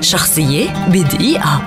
شخصية بدقيقة.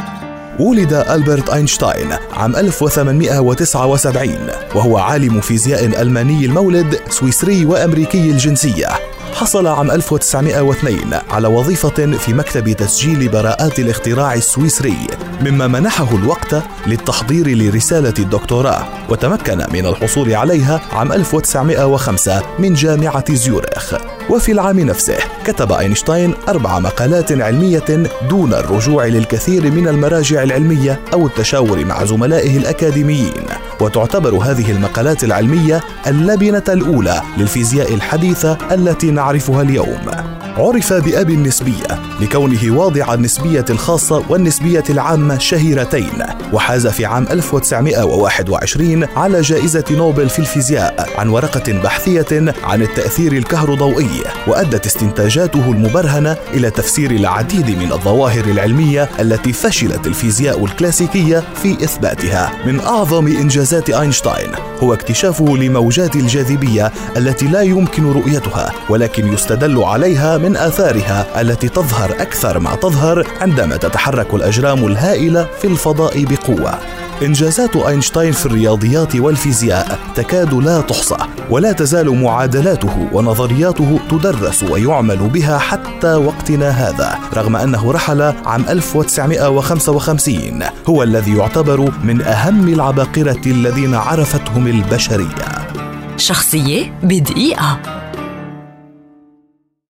ولد ألبرت أينشتاين عام 1879 وهو عالم فيزياء ألماني المولد سويسري وأمريكي الجنسية. حصل عام 1902 على وظيفة في مكتب تسجيل براءات الاختراع السويسري مما منحه الوقت للتحضير لرسالة الدكتوراه وتمكن من الحصول عليها عام 1905 من جامعة زيورخ. وفي العام نفسه كتب أينشتاين أربع مقالات علمية دون الرجوع للكثير من المراجع العلمية أو التشاور مع زملائه الأكاديميين. وتعتبر هذه المقالات العلمية اللبنة الأولى للفيزياء الحديثة التي نعرفها اليوم. عرف بأبي النسبية لكونه واضع النسبية الخاصة والنسبية العامة شهيرتين وحاز في عام 1921 على جائزة نوبل في الفيزياء عن ورقة بحثية عن التأثير الكهروضوئي وأدت استنتاجاته المبرهنة إلى تفسير العديد من الظواهر العلمية التي فشلت الفيزياء الكلاسيكية في إثباتها. من أعظم إنجازات أينشتاين هو اكتشافه لموجات الجاذبية التي لا يمكن رؤيتها ولكن يستدل عليها من آثارها التي تظهر أكثر ما تظهر عندما تتحرك الأجرام الهائلة في الفضاء بقوة. إنجازات أينشتاين في الرياضيات والفيزياء تكاد لا تحصى ولا تزال معادلاته ونظرياته تدرس ويعمل بها حتى وقتنا هذا رغم أنه رحل عام 1955 هو الذي يعتبر من أهم العباقرة الذين عرفتهم البشرية. شخصية بدقيقة.